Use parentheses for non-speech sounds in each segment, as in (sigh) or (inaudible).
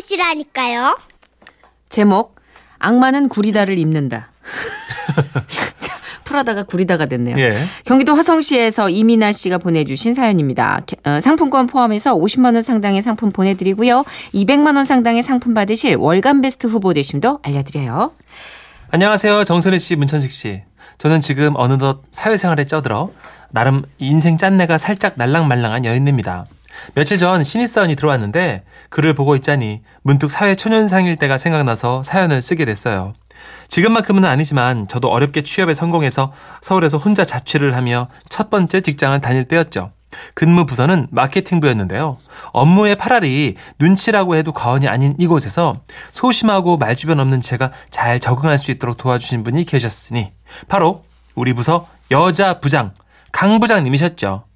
들어보시라니까요. 제목 악마는 구리다를 입는다. (laughs) 자, 프라다가 구리다가 됐네요. 예. 경기도 화성시에서 이민아 씨가 보내주신 사연입니다. 게- 어, 상품권 포함해서 50만 원 상당의 상품 보내드리고요. 200만 원 상당의 상품 받으실 월간 베스트 후보 되심도 알려드려요. 안녕하세요. 정선혜 씨, 문천식 씨. 저는 지금 어느덧 사회생활에 쩌들어 나름 인생 짠내가 살짝 날랑말랑한 여인입니다. 며칠 전 신입사원이 들어왔는데 글을 보고 있자니 문득 사회 초년생일 때가 생각나서 사연을 쓰게 됐어요. 지금만큼은 아니지만 저도 어렵게 취업에 성공해서 서울에서 혼자 자취를 하며 첫 번째 직장을 다닐 때였죠. 근무 부서는 마케팅부였는데요. 업무의 파랄이 눈치라고 해도 과언이 아닌 이곳에서 소심하고 말주변 없는 제가 잘 적응할 수 있도록 도와주신 분이 계셨으니 바로 우리 부서 여자 부장 강 부장님이셨죠.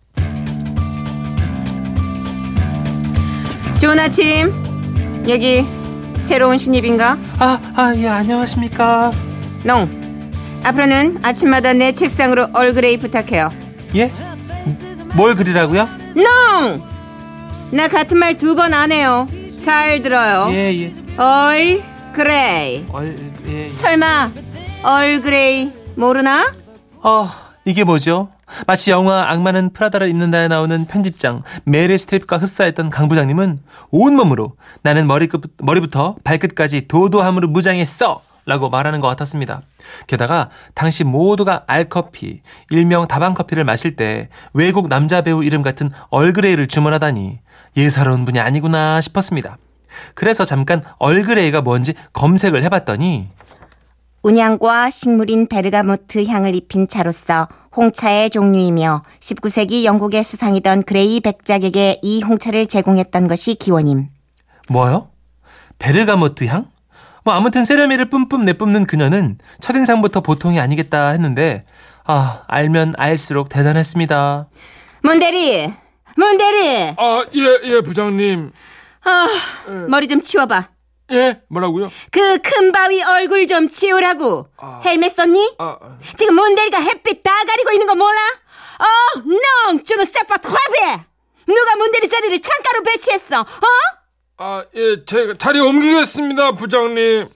좋은 아침. 여기 새로운 신입인가? 아, 아, 예, 안녕하십니까. 농. 앞으로는 아침마다 내 책상으로 얼그레이 부탁해요. 예? 뭘 그리라고요? 농! 나 같은 말 두 번 안 해요. 잘 들어요. 예, 예. 얼그레이. 얼, 예, 예. 설마 얼그레이 모르나? 어, 이게 뭐죠? 마치 영화 악마는 프라다를 입는다에 나오는 편집장 메릴 스트립과 흡사했던 강 부장님은 온몸으로 나는 머리끝, 머리부터 발끝까지 도도함으로 무장했어! 라고 말하는 것 같았습니다. 게다가 당시 모두가 알커피, 일명 다방커피를 마실 때 외국 남자 배우 이름 같은 얼그레이를 주문하다니 예사로운 분이 아니구나 싶었습니다. 그래서 잠깐 얼그레이가 뭔지 검색을 해봤더니 운향과 식물인 베르가모트 향을 입힌 차로서 홍차의 종류이며 19세기 영국의 수상이던 그레이 백작에게 이 홍차를 제공했던 것이 기원임. 뭐요? 베르가모트 향? 뭐 아무튼 세련미를 뿜뿜 내뿜는 그녀는 첫인상부터 보통이 아니겠다 했는데 아 알면 알수록 대단했습니다. 문대리! 문대리! 아, 예, 예, 부장님. 아, 머리 좀 치워봐. 예, 뭐라고요? 그 큰 바위 얼굴 좀 치우라고. 헬멧 썼니? 아, 지금 문대리가 햇빛 다 가리고 있는 거 몰라? Oh, non! Je ne sais pas travailler! 누가 문대리 자리를 창가로 배치했어? 어? 아, 예, 제가 자리 옮기겠습니다, 부장님.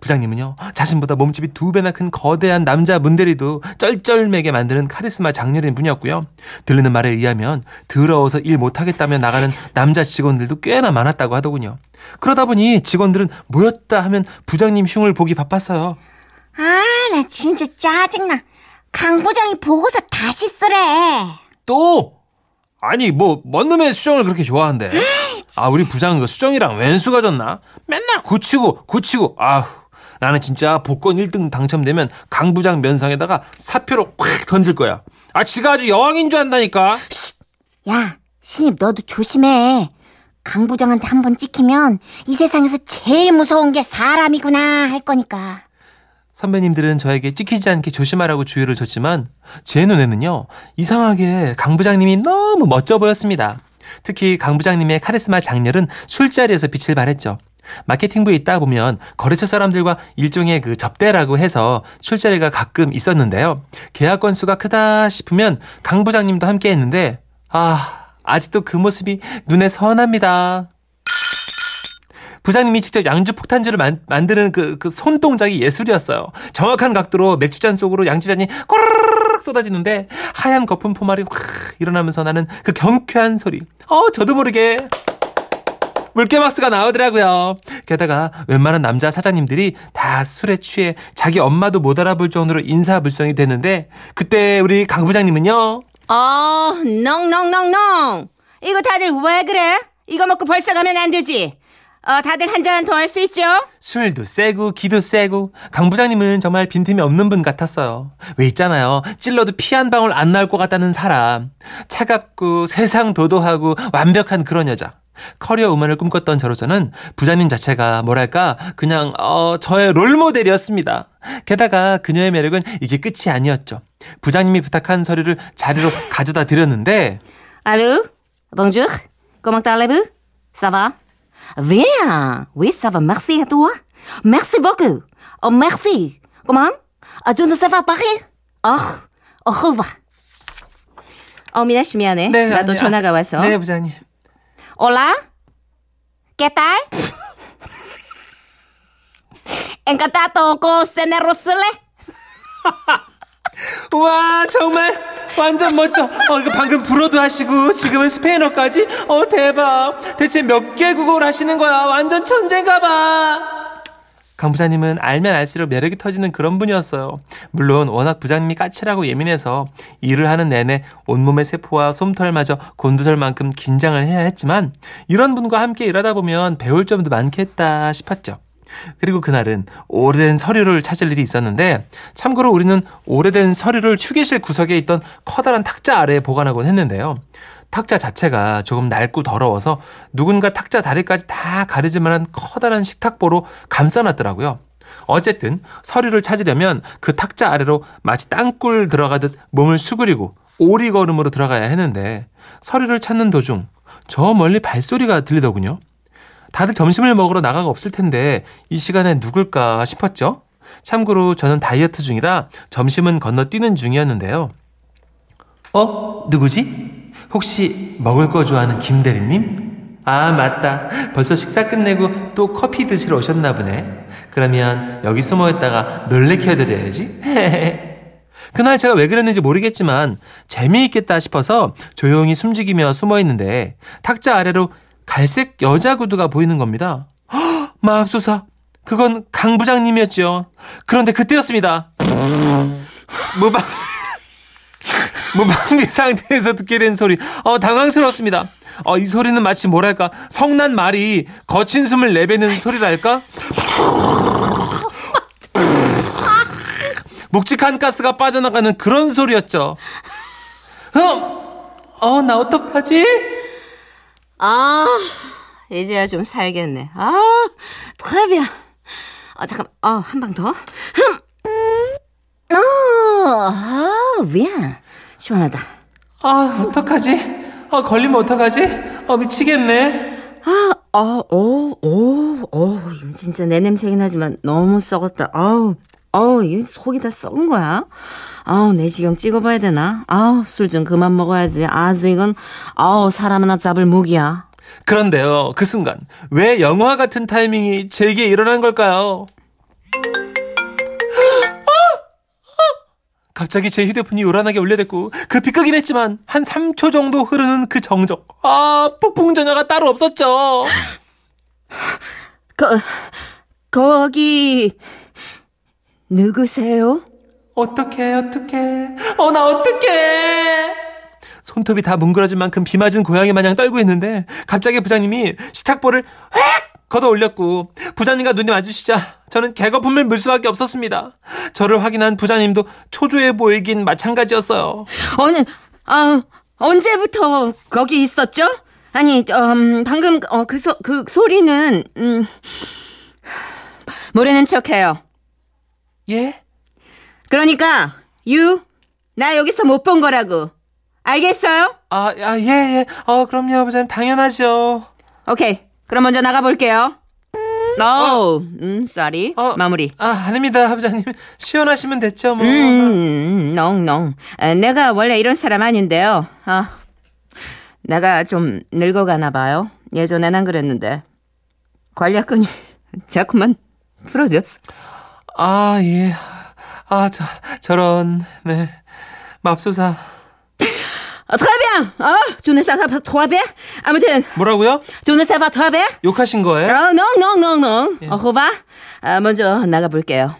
부장님은요 자신보다 몸집이 두 배나 큰 거대한 남자 문대리도 쩔쩔매게 만드는 카리스마 작렬인 분이었고요. 들리는 말에 의하면 더러워서 일 못하겠다며 나가는 남자 직원들도 꽤나 많았다고 하더군요. 그러다 보니 직원들은 모였다 하면 부장님 흉을 보기 바빴어요. 아, 나 진짜 짜증나. 강 부장이 보고서 다시 쓰래. 또 아니 뭐뭔 놈의 수정을 그렇게 좋아한대? 아 우리 부장 그 수정이랑 왼수가 졌나? 맨날 고치고 고치고 아휴 나는 진짜 복권 1등 당첨되면 강 부장 면상에다가 사표로 콱 던질 거야. 아 지가 아주 여왕인 줄 안다니까. 야, 신입 너도 조심해. 강 부장한테 한 번 찍히면 이 세상에서 제일 무서운 게 사람이구나 할 거니까. 선배님들은 저에게 찍히지 않게 조심하라고 주의를 줬지만 제 눈에는요 이상하게 강 부장님이 너무 멋져 보였습니다. 특히 강 부장님의 카리스마 장렬은 술자리에서 빛을 발했죠. 마케팅부에 있다 보면 거래처 사람들과 일종의 그 접대라고 해서 술자리가 가끔 있었는데요. 계약 건수가 크다 싶으면 강 부장님도 함께 했는데 아 아직도 그 모습이 눈에 선합니다. 부장님이 직접 양주 폭탄주를 만, 만드는 그, 그 손동작이 예술이었어요. 정확한 각도로 맥주잔 속으로 양주잔이 꼬르르르 쏟아지는데 하얀 거품 포말이 확 일어나면서 나는 그 경쾌한 소리. 어, 저도 모르게 물개박스가 나오더라고요. 게다가 웬만한 남자 사장님들이 다 술에 취해 자기 엄마도 못 알아볼 정도로 인사불성이 됐는데 그때 우리 강 부장님은요. 어, 농농농농! 이거 다들 왜 그래? 이거 먹고 벌써 가면 안 되지. 어, 다들 한 잔 더 할 수 있죠? 술도 세고 기도 세고 강 부장님은 정말 빈틈이 없는 분 같았어요. 왜 있잖아요. 찔러도 피 한 방울 안 나올 것 같다는 사람. 차갑고 세상 도도하고 완벽한 그런 여자. 커리어 우먼을 꿈꿨던 저로서는 부장님 자체가 뭐랄까 그냥 어 저의 롤모델이었습니다. 게다가 그녀의 매력은 이게 끝이 아니었죠. 부장님이 부탁한 서류를 자리로 가져다 드렸는데 merci à toi. Merci beaucoup. Oh, merci. Comment? Ah, tu ne sais pas parler? Oh, au revoir. 어, 미나 씨 미안해. 나도 아니, 전화가 와서. 네 부장님. 올라? 깨달? ¿Qué tal? Encantado con cenar (laughs) 와 정말 완전 멋져. 어 이거 방금 불어도 하시고 지금은 스페인어까지. 어 대박. 대체 몇 개국어를 하시는 거야? 완전 천재인가 봐. 강 부장님은 알면 알수록 매력이 터지는 그런 분이었어요. 물론 워낙 부장님이 까칠하고 예민해서 일을 하는 내내 온몸의 세포와 솜털마저 곤두설 만큼 긴장을 해야 했지만 이런 분과 함께 일하다 보면 배울 점도 많겠다 싶었죠. 그리고 그날은 오래된 서류를 찾을 일이 있었는데 참고로 우리는 오래된 서류를 휴게실 구석에 있던 커다란 탁자 아래에 보관하곤 했는데요. 탁자 자체가 조금 낡고 더러워서 누군가 탁자 다리까지 다 가리질 만한 커다란 식탁보로 감싸놨더라고요. 어쨌든 서류를 찾으려면 그 탁자 아래로 마치 땅굴 들어가듯 몸을 수그리고 오리걸음으로 들어가야 했는데 서류를 찾는 도중 저 멀리 발소리가 들리더군요. 다들 점심을 먹으러 나가가 없을 텐데 이 시간에 누굴까 싶었죠. 참고로 저는 다이어트 중이라 점심은 건너뛰는 중이었는데요. 어? 누구지? 혹시 먹을 거 좋아하는 김대리님? 아, 맞다. 벌써 식사 끝내고 또 커피 드시러 오셨나 보네. 그러면 여기 숨어 있다가 놀래켜드려야지. (laughs) 그날 제가 왜 그랬는지 모르겠지만 재미있겠다 싶어서 조용히 숨죽이며 숨어 있는데 탁자 아래로 갈색 여자 구두가 보이는 겁니다. 헉, (gasps) 마법소사. 그건 강 부장님이었죠. 그런데 그때였습니다. (laughs) 무방 무방비 상태에서 듣게 된 소리. 어, 당황스러웠습니다. 어, 이 소리는 마치 뭐랄까 성난 말이 거친 숨을 내뱉는 소리랄까? 묵직한 가스가 빠져나가는 그런 소리였죠. 어, 어, 나 어떡하지? 아, 이제야 좀 살겠네. 아, très 아, 잠깐, 아, 한방 더. 음. 어, 아, bien. 시원하다. 아, 어떡하지? 아, 걸리면 어떡하지? 아, 미치겠네. 아, 아, 어, 어, 어, 이거 진짜 내 냄새긴 하지만 너무 썩었다. 아우, 아우, 이 속이 다 썩은 거야. 아우, 내시경 찍어봐야 되나? 아우, 술 좀 그만 먹어야지. 아주 이건, 아우, 사람 하나 잡을 무기야. 그런데요, 그 순간, 왜 영화 같은 타이밍이 제게 일어난 걸까요? 갑자기 제 휴대폰이 요란하게 울려댔고 급히 끄긴 했지만 한 3초 정도 흐르는 그 정적. 아, 폭풍 전야가 따로 없었죠. (gasps) 거, 거기, 누구세요? 어떡해, 어떡해. 어, 나 어떡해. 손톱이 다 뭉그러진 만큼 비 맞은 고양이 마냥 떨고 있는데 갑자기 부장님이 식탁보를 획 걷어 올렸고 부장님과 눈이 마주치자 저는 개거품을 물 수밖에 없었습니다. 저를 확인한 부장님도 초조해 보이긴 마찬가지였어요. 어느, 아, 언제부터 거기 있었죠? 아니, 음, 방금, 어, 그, 소, 그 소리는, 음, 모르는 척 해요. 예? 그러니까, you, 나 여기서 못 본 거라고. 알겠어요? 아, 아, 예, 예. 어, 그럼요, 부장님. 당연하죠. 오케이. 그럼 먼저 나가볼게요. 어, 음, sorry. 어, 마무리. 아, 아닙니다, 부장님. 시원하시면 됐죠, 뭐. 음, 농 농. 아, 내가 원래 이런 사람 아닌데요. 아, 내가 좀 늙어가나 봐요. 예전엔 안 그랬는데. 관략근이 (laughs) 자꾸만 풀어졌어. 아, 예. 아, 저, 저런, 네. 맙소사. 아, très bien. 아, tu ne sais pas trop bien. 아무튼, 뭐라고요? tu ne sais pas trop bien. 욕하신 거예요? 어, non, non, non, non. 어, 호바. 아, 먼저 나가볼게요.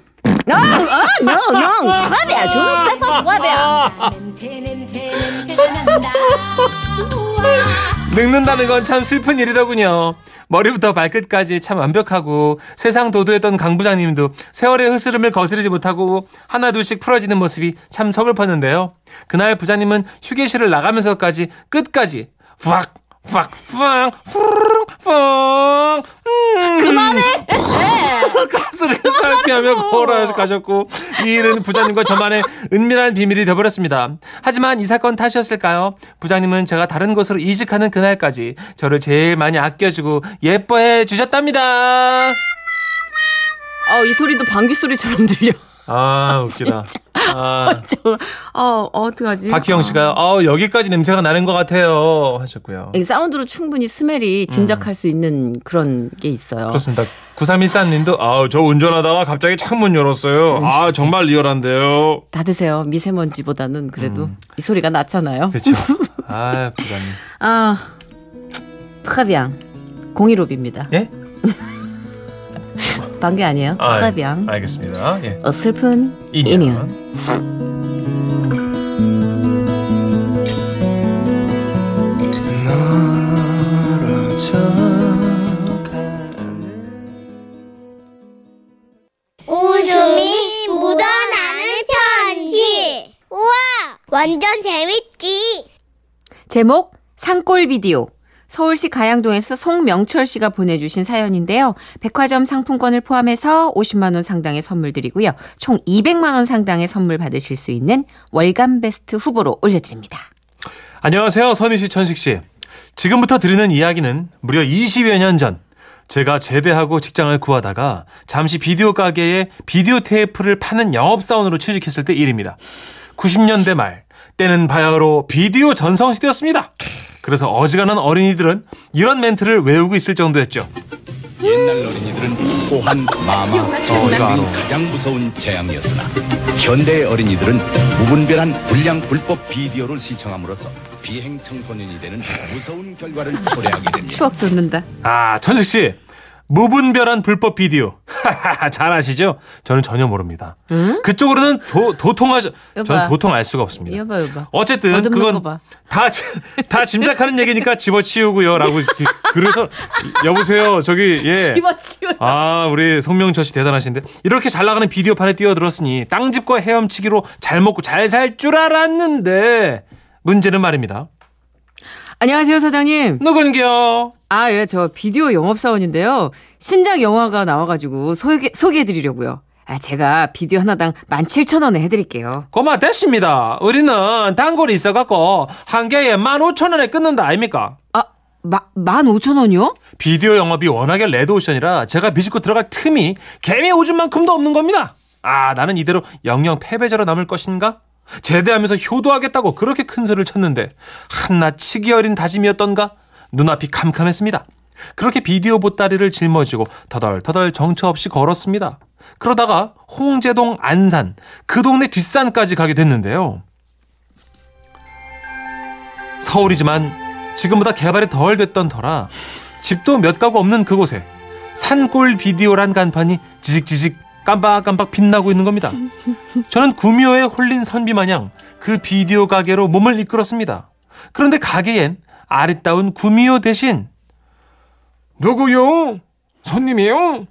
No, oh, no, no. très bien. tu ne sais pas trop bien. 냄새 냄새 냄새가 난다 늙는다는 건 참 슬픈 일이더군요. 머리부터 발끝까지 참 완벽하고 세상 도도했던 강 부장님도 세월의 흐스름을 거스르지 못하고 하나둘씩 풀어지는 모습이 참 서글펐는데요. 그날 부장님은 휴게실을 나가면서까지 끝까지 후 악 후악 후악 후르릉 푸 그만해 가스를 살피하며 걸어 가셨고 이 일은 부장님과 저만의 은밀한 비밀이 되어버렸습니다. 하지만 이 사건 탓이었을까요? 부장님은 제가 다른 곳으로 이직하는 그날까지 저를 제일 많이 아껴주고 예뻐해 주셨답니다. 어, 이 소리도 방귀 소리처럼 들려. 아, 웃기다. (laughs) 아, 저, 어, 어, 어떡하지? 박희영 씨가, 어, 여기까지 냄새가 나는 것 같아요. 하셨고요. 이 사운드로 충분히 스멜이 짐작할 수 있는 그런 게 있어요. 그렇습니다. 9314 님도, 아, 저 운전하다가 갑자기 창문 열었어요. 아, 정말 리얼한데요. 다 드세요. 미세먼지보다는 그래도 이 소리가 낫잖아요. 그렇죠. 아, 부장님. 아, 트라비앙. 공이롭입니다. 예? 반게 아니에요. 아, 트라비앙. 알겠습니다. 예. 어, 슬픈 인연. 인연. 웃음이 묻어나는 편지. 우와, 완전 재밌지. 제목 산골 비디오. 서울시 가양동에서 송명철 씨가 보내주신 사연인데요. 백화점 상품권을 포함해서 50만 원 상당의 선물 드리고요. 총 200만 원 상당의 선물 받으실 수 있는 월간 베스트 후보로 올려드립니다. 안녕하세요. 선희 씨, 천식 씨. 지금부터 드리는 이야기는 무려 20여 년 전 제가 제대하고 직장을 구하다가 잠시 비디오 가게에 비디오 테이프를 파는 영업사원으로 취직했을 때 일입니다. 90년대 말 때는 바야흐로 비디오 전성시대였습니다. 그래서 어지간한 어린이들은 이런 멘트를 외우고 있을 정도였죠. 옛날 어린이들은 호환, 마마, 어, 알아. 등이 가장 무서운 재앙이었으나 현대의 어린이들은 무분별한 불량 불법 비디오를 시청함으로써 비행 청소년이 되는 무서운 결과를 초래하게 됩니다. 추억 돋는다. 아, 천식 씨. 무분별한 불법 비디오. (laughs) 잘 아시죠? 저는 전혀 모릅니다. 그쪽으로는 도, 도통하죠. 저는 도통 알 수가 없습니다. 여봐, 여봐. 어쨌든 그건 봐. 다, 지- 다 짐작하는 얘기니까 집어치우고요. 라고. 그래서 여보세요. 저기 예. 집어치워. 아, 우리 송명철 씨 대단하신데. 이렇게 잘 나가는 비디오판에 뛰어들었으니 땅집과 헤엄치기로 잘 먹고 잘 살 줄 알았는데 문제는 말입니다. 안녕하세요, 사장님. 누군겨? 아, 예, 저 비디오 영업사원인데요. 신작 영화가 나와가지고 소개, 소개해드리려고요. 아, 제가 비디오 하나당 17,000원에 해드릴게요. 고마 됐습니다. 우리는 단골이 있어갖고 한 개에 15,000원에 끊는다 아닙니까? 아, 마, 15,000원이요? 비디오 영업이 워낙에 레드오션이라 제가 비집고 들어갈 틈이 개미 오줌만큼도 없는 겁니다. 아 나는 이대로 영영 패배자로 남을 것인가? 제대하면서 효도하겠다고 그렇게 큰 소리를 쳤는데 한낱 치기 어린 다짐이었던가? 눈앞이 캄캄했습니다. 그렇게 비디오 보따리를 짊어지고 터덜터덜 정처 없이 걸었습니다. 그러다가 홍제동 안산 그 동네 뒷산까지 가게 됐는데요. 서울이지만 지금보다 개발이 덜 됐던 터라 집도 몇 가구 없는 그곳에 산골 비디오란 간판이 지직지직 깜빡깜빡 빛나고 있는 겁니다. 저는 구미호에 홀린 선비 마냥 그 비디오 가게로 몸을 이끌었습니다. 그런데 가게엔 아리따운 구미호 대신 누구요? 손님이요?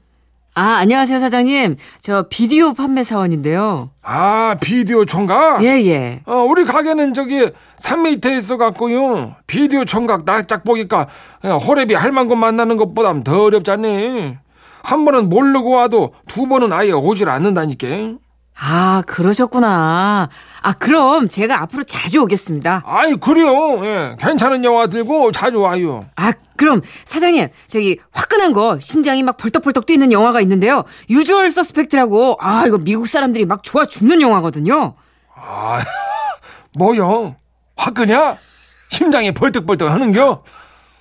아, 안녕하세요, 사장님. 저 비디오 판매 사원인데요. 아, 비디오 총각? 예, 예. 어, 우리 가게는 저기 산 밑에 있어갖고요. 비디오 총각 낯짝 보니까 그냥 호래비 할망구 만나는 것보단 더 어렵잖니. 한 번은 모르고 와도 두 번은 아예 오질 않는다니까. 아, 그러셨구나. 아, 그럼 제가 앞으로 자주 오겠습니다. 아이, 그래요. 예, 괜찮은 영화 들고 자주 와요. 아, 그럼 사장님, 저기 화끈한 거 심장이 막 벌떡벌떡 뛰는 영화가 있는데요. 유주얼 서스펙트라고. 아, 이거 미국 사람들이 막 좋아 죽는 영화거든요. (laughs) 뭐요? 화끈냐? 심장이 벌떡벌떡 하는겨?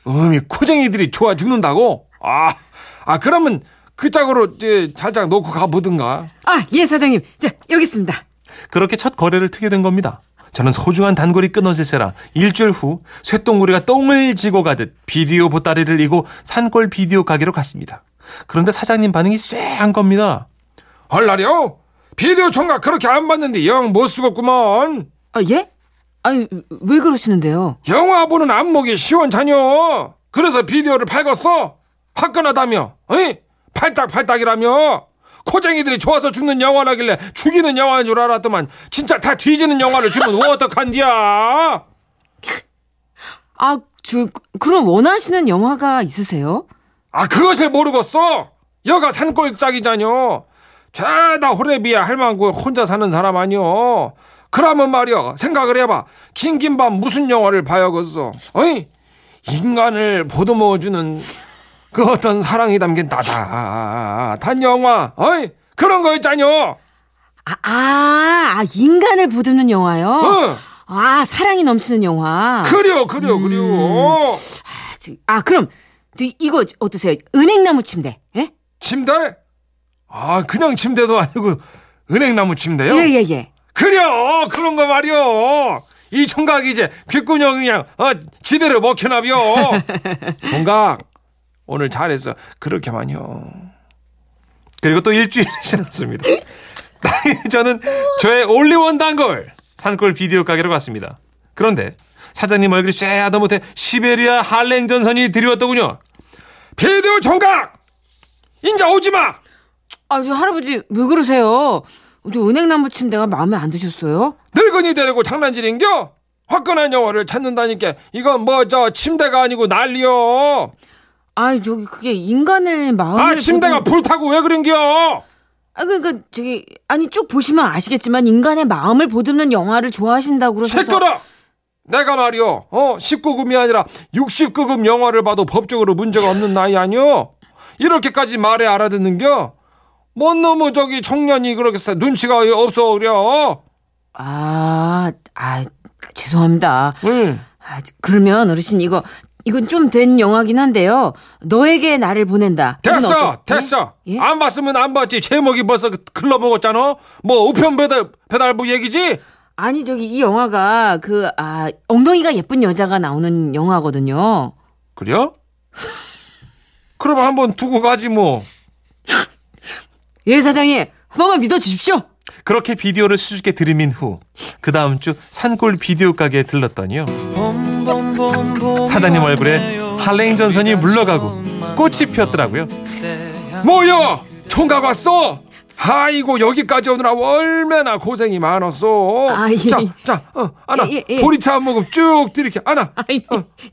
음이 코쟁이들이 좋아 죽는다고? 아, 아, 그러면 그 짝으로 이제 살짝 놓고 가보든가. 아, 예, 사장님. 자, 여기 있습니다. 그렇게 첫 거래를 트게 된 겁니다. 저는 소중한 단골이 끊어질세라 일주일 후 쇠똥구리가 똥을 지고 가듯 비디오 보따리를 이고 산골 비디오 가게로 갔습니다. 그런데 사장님 반응이 쎄한 겁니다. 헐라려? 비디오 총각 그렇게 안 봤는데 영 못 쓰겠구먼. 아, 예? 아니, 왜 그러시는데요? 영화 보는 안목이 시원찮여. 그래서 비디오를 팔겠어? 화끈하다며? 어이? 팔딱팔딱이라며? 코쟁이들이 좋아서 죽는 영화라길래 죽이는 영화인 줄 알았더만 진짜 다 뒤지는 영화를 주면 어떡한디야? 아, 저, 그럼 원하시는 영화가 있으세요? 아 그것을 모르겠어? 여가 산골짜기자녀. 죄다 호래비야 할망구 혼자 사는 사람 아니여. 그러면 말이야 생각을 해봐. 긴긴 밤 무슨 영화를 봐야겠어? 어이? 인간을 보듬어주는 그 어떤 사랑이 담긴 따다단 영화. 어이? 그런 거 있잖여. 아, 아, 아, 인간을 보듬는 영화요? 어, 아, 사랑이 넘치는 영화. 그려, 그려, 그려. 아, 저- 아, 그럼, 저, 이거 어떠세요? 은행나무 침대. 예? 침대? 아, 그냥 침대도 아니고 은행나무 침대요? 예, 예, 예. 그려, 그런 거 말이요. 이 총각 이제 귓구녕 그냥 어, 지대로 먹혀나비요. (laughs) 총각 오늘 잘했어. 그렇게만요. 그리고 또 일주일이 (laughs) 지났습니다. 저는 저의 올리원 단골 산골 비디오 가게로 갔습니다. 그런데 사장님 얼굴이 쇠하다 못해 시베리아 한랭 전선이 드리웠더군요. 비디오 총각 인자 오지 마. 아, 저 할아버지, 왜 그러세요? 저 은행나무 침대가 마음에 안 드셨어요? 늙은이 데리고 장난질인겨? 화끈한 영화를 찾는다니까 이건 뭐 저 침대가 아니고 난리요. 아이, 저기, 그게 인간의 마음을. 아 침대가 보듬- 불타고 왜 그런겨? 아, 그러니까, 저기, 아니, 쭉 보시면 아시겠지만, 인간의 마음을 보듬는 영화를 좋아하신다고 그러셔서. 시끄러! 내가 말이요, 어, 19금이 아니라 60급급 영화를 봐도 법적으로 문제가 없는 나이 아니요? 이렇게까지 말해 알아듣는겨? 뭔 너무 저기 청년이 그렇게 사- 눈치가 없어, 그려? 아, 아, 죄송합니다. 응. 아, 저- 그러면 어르신 이거 이건 좀 된 영화긴 한데요. 너에게 나를 보낸다. 됐어, 됐어. 예? 안 봤으면 안 봤지. 제목이 벌써 글러 먹었잖아? 뭐, 우편 배달, 배달부 얘기지? 아니 저기 이 영화가 그 아, 엉덩이가 예쁜 여자가 나오는 영화거든요. 그래요? 그럼 한번 두고 가지, 뭐. 예 사장님 한 번만 믿어 주십시오. 그렇게 비디오를 수줍게 들이민 후 그 다음 주 산골 비디오 가게에 들렀더니요. 사장님 얼굴에 한랭 전선이 물러가고 꽃이 피었더라고요. 뭐야? 총각 왔어? 아이고 여기까지 오느라 얼마나 고생이 많았어. 아, 예. 자, 자, 어, 안아. 예, 예, 예. 보리차 한 모금 쭉 들이켜. 안아. 아, 예,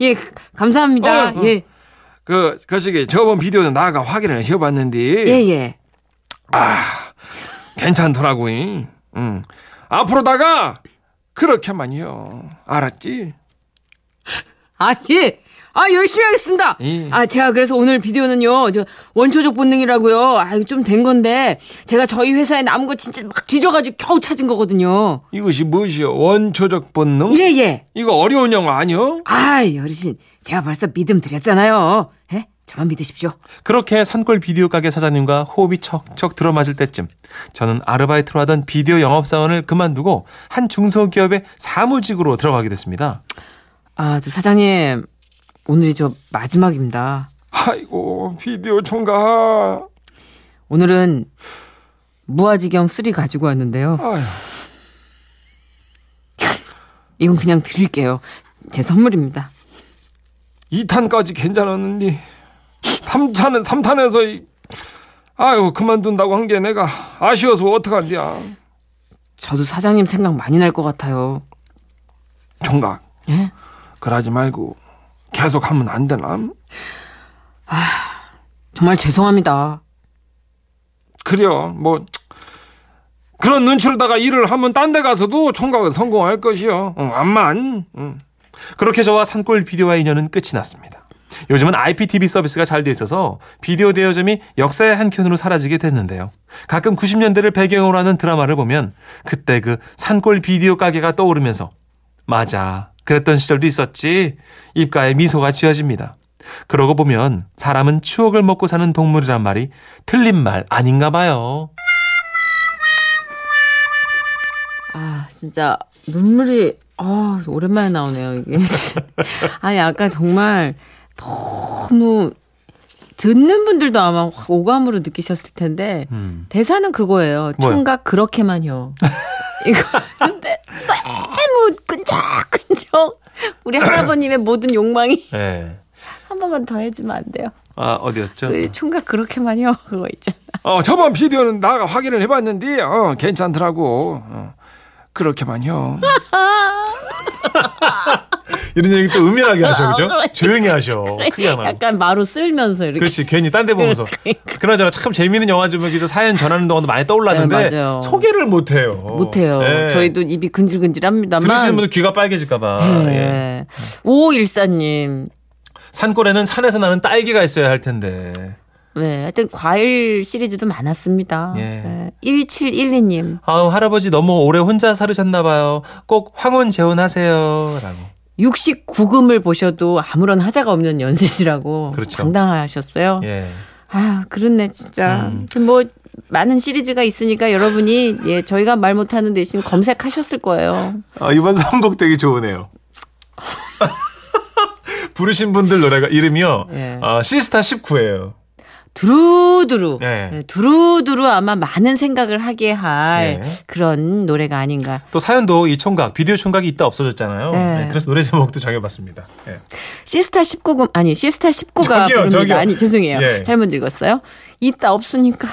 예 감사합니다. 어, 어. 예. 그, 그 시기 저번 비디오는 나가 확인을 해봤는데 예, 예. 괜찮더라고. 응. 앞으로다가 그렇게만요. 알았지? 아, 예. 아, 열심히 하겠습니다. 예. 아, 제가 그래서 오늘 비디오는요, 저, 원초적 본능이라고요. 아, 좀 된 건데, 제가 저희 회사에 남은 거 진짜 막 뒤져가지고 겨우 찾은 거거든요. 이것이 무엇이요? 원초적 본능? 예, 예. 이거 어려운 영화 아니요? 아이, 어르신. 제가 벌써 믿음 드렸잖아요. 예? 저만 믿으십시오. 그렇게 산골 비디오 가게 사장님과 호흡이 척척 들어맞을 때쯤 저는 아르바이트로 하던 비디오 영업사원을 그만두고 한 중소기업의 사무직으로 들어가게 됐습니다. 아, 저 사장님. 오늘이 저 마지막입니다. 아이고 비디오 총각. 오늘은 무아지경 3 가지고 왔는데요. 아휴. 이건 그냥 드릴게요. 제 선물입니다. 2탄까지 괜찮았는데 3탄은 3탄에서 이, 아유 그만둔다고 한 게 내가 아쉬워서 어떡한디야 저도 사장님 생각 많이 날 것 같아요. 총각 예? 그러지 말고 계속 하면 안 되나 정말 죄송합니다. 그래요 뭐 그런 눈치로다가 일을 하면 딴 데 가서도 총각은 성공할 것이요 응, 암만 응. 그렇게 저와 산골 비디오와의 인연은 끝이 났습니다. 요즘은 IPTV 서비스가 잘 돼 있어서 비디오 대여점이 역사의 한 켠으로 사라지게 됐는데요. 가끔 90년대를 배경으로 하는 드라마를 보면 그때 그 산골 비디오 가게가 떠오르면서 맞아 그랬던 시절도 있었지 입가에 미소가 지어집니다. 그러고 보면 사람은 추억을 먹고 사는 동물이란 말이 틀린 말 아닌가 봐요. 아, 진짜 눈물이 아, 오랜만에 나오네요, 이게. (laughs) 아니, 아까 정말 너무 듣는 분들도 아마 확 오감으로 느끼셨을 텐데 음. 대사는 그거예요. 뭐요? 총각 그렇게만요. (laughs) 이거 근데 너무 끈적끈적 우리 할아버님의 (laughs) 모든 욕망이 네. 한 번만 더 해주면 안 돼요? 아 어디였죠? 그 총각 그렇게만요. 그거 있잖아. 어 저번 비디오는 나가 확인을 해봤는데 어 괜찮더라고 어, 그렇게만요 (laughs) 이런 얘기 또 은밀하게 하셔, 그죠? 조용히 하셔. 크게 안 하고. 약간 마루 쓸면서 이렇게. 그렇지 괜히 딴 데 보면서 그나저나 참 재미있는 영화 좀 여기서 사연 전하는 동안도 많이 떠올랐는데 네. 소개를 못 해요 못 해요. 네. 저희도 입이 근질근질합니다만. 들으시는 분들 귀가 빨개질까봐 예. 네. 오일사님 산골에는 산에서 나는 딸기가 있어야 할 텐데 네, 하여튼 과일 시리즈도 많았습니다. 예. 네, 1712님. 아우 할아버지 너무 오래 혼자 살으셨나 봐요. 꼭 황혼 재혼하세요 라고. 69금을 보셔도 아무런 하자가 없는 연세시라고 그렇죠. 당당하셨어요. 예. 아, 그렇네, 진짜. 음. 뭐, 많은 시리즈가 있으니까 여러분이, 예, 저희가 말 못하는 대신 검색하셨을 거예요. 아, 이번 선곡 되게 좋으네요. (laughs) 부르신 분들 노래가 이름이요. 예. 아, 시스타 19예요. 두루두루. 네. 예, 두루두루 아마 많은 생각을 하게 할 네. 그런 노래가 아닌가. 또 사연도 이 총각, 비디오 총각이 있다 없어졌잖아요. 네. 네, 그래서 노래 제목도 정해봤습니다. 예. 시스타 19금, 아니, 시스타 19가 저기요, 부릅니다. 저기요. 아니, 죄송해요. 예. 잘못 읽었어요. 있다 없으니까.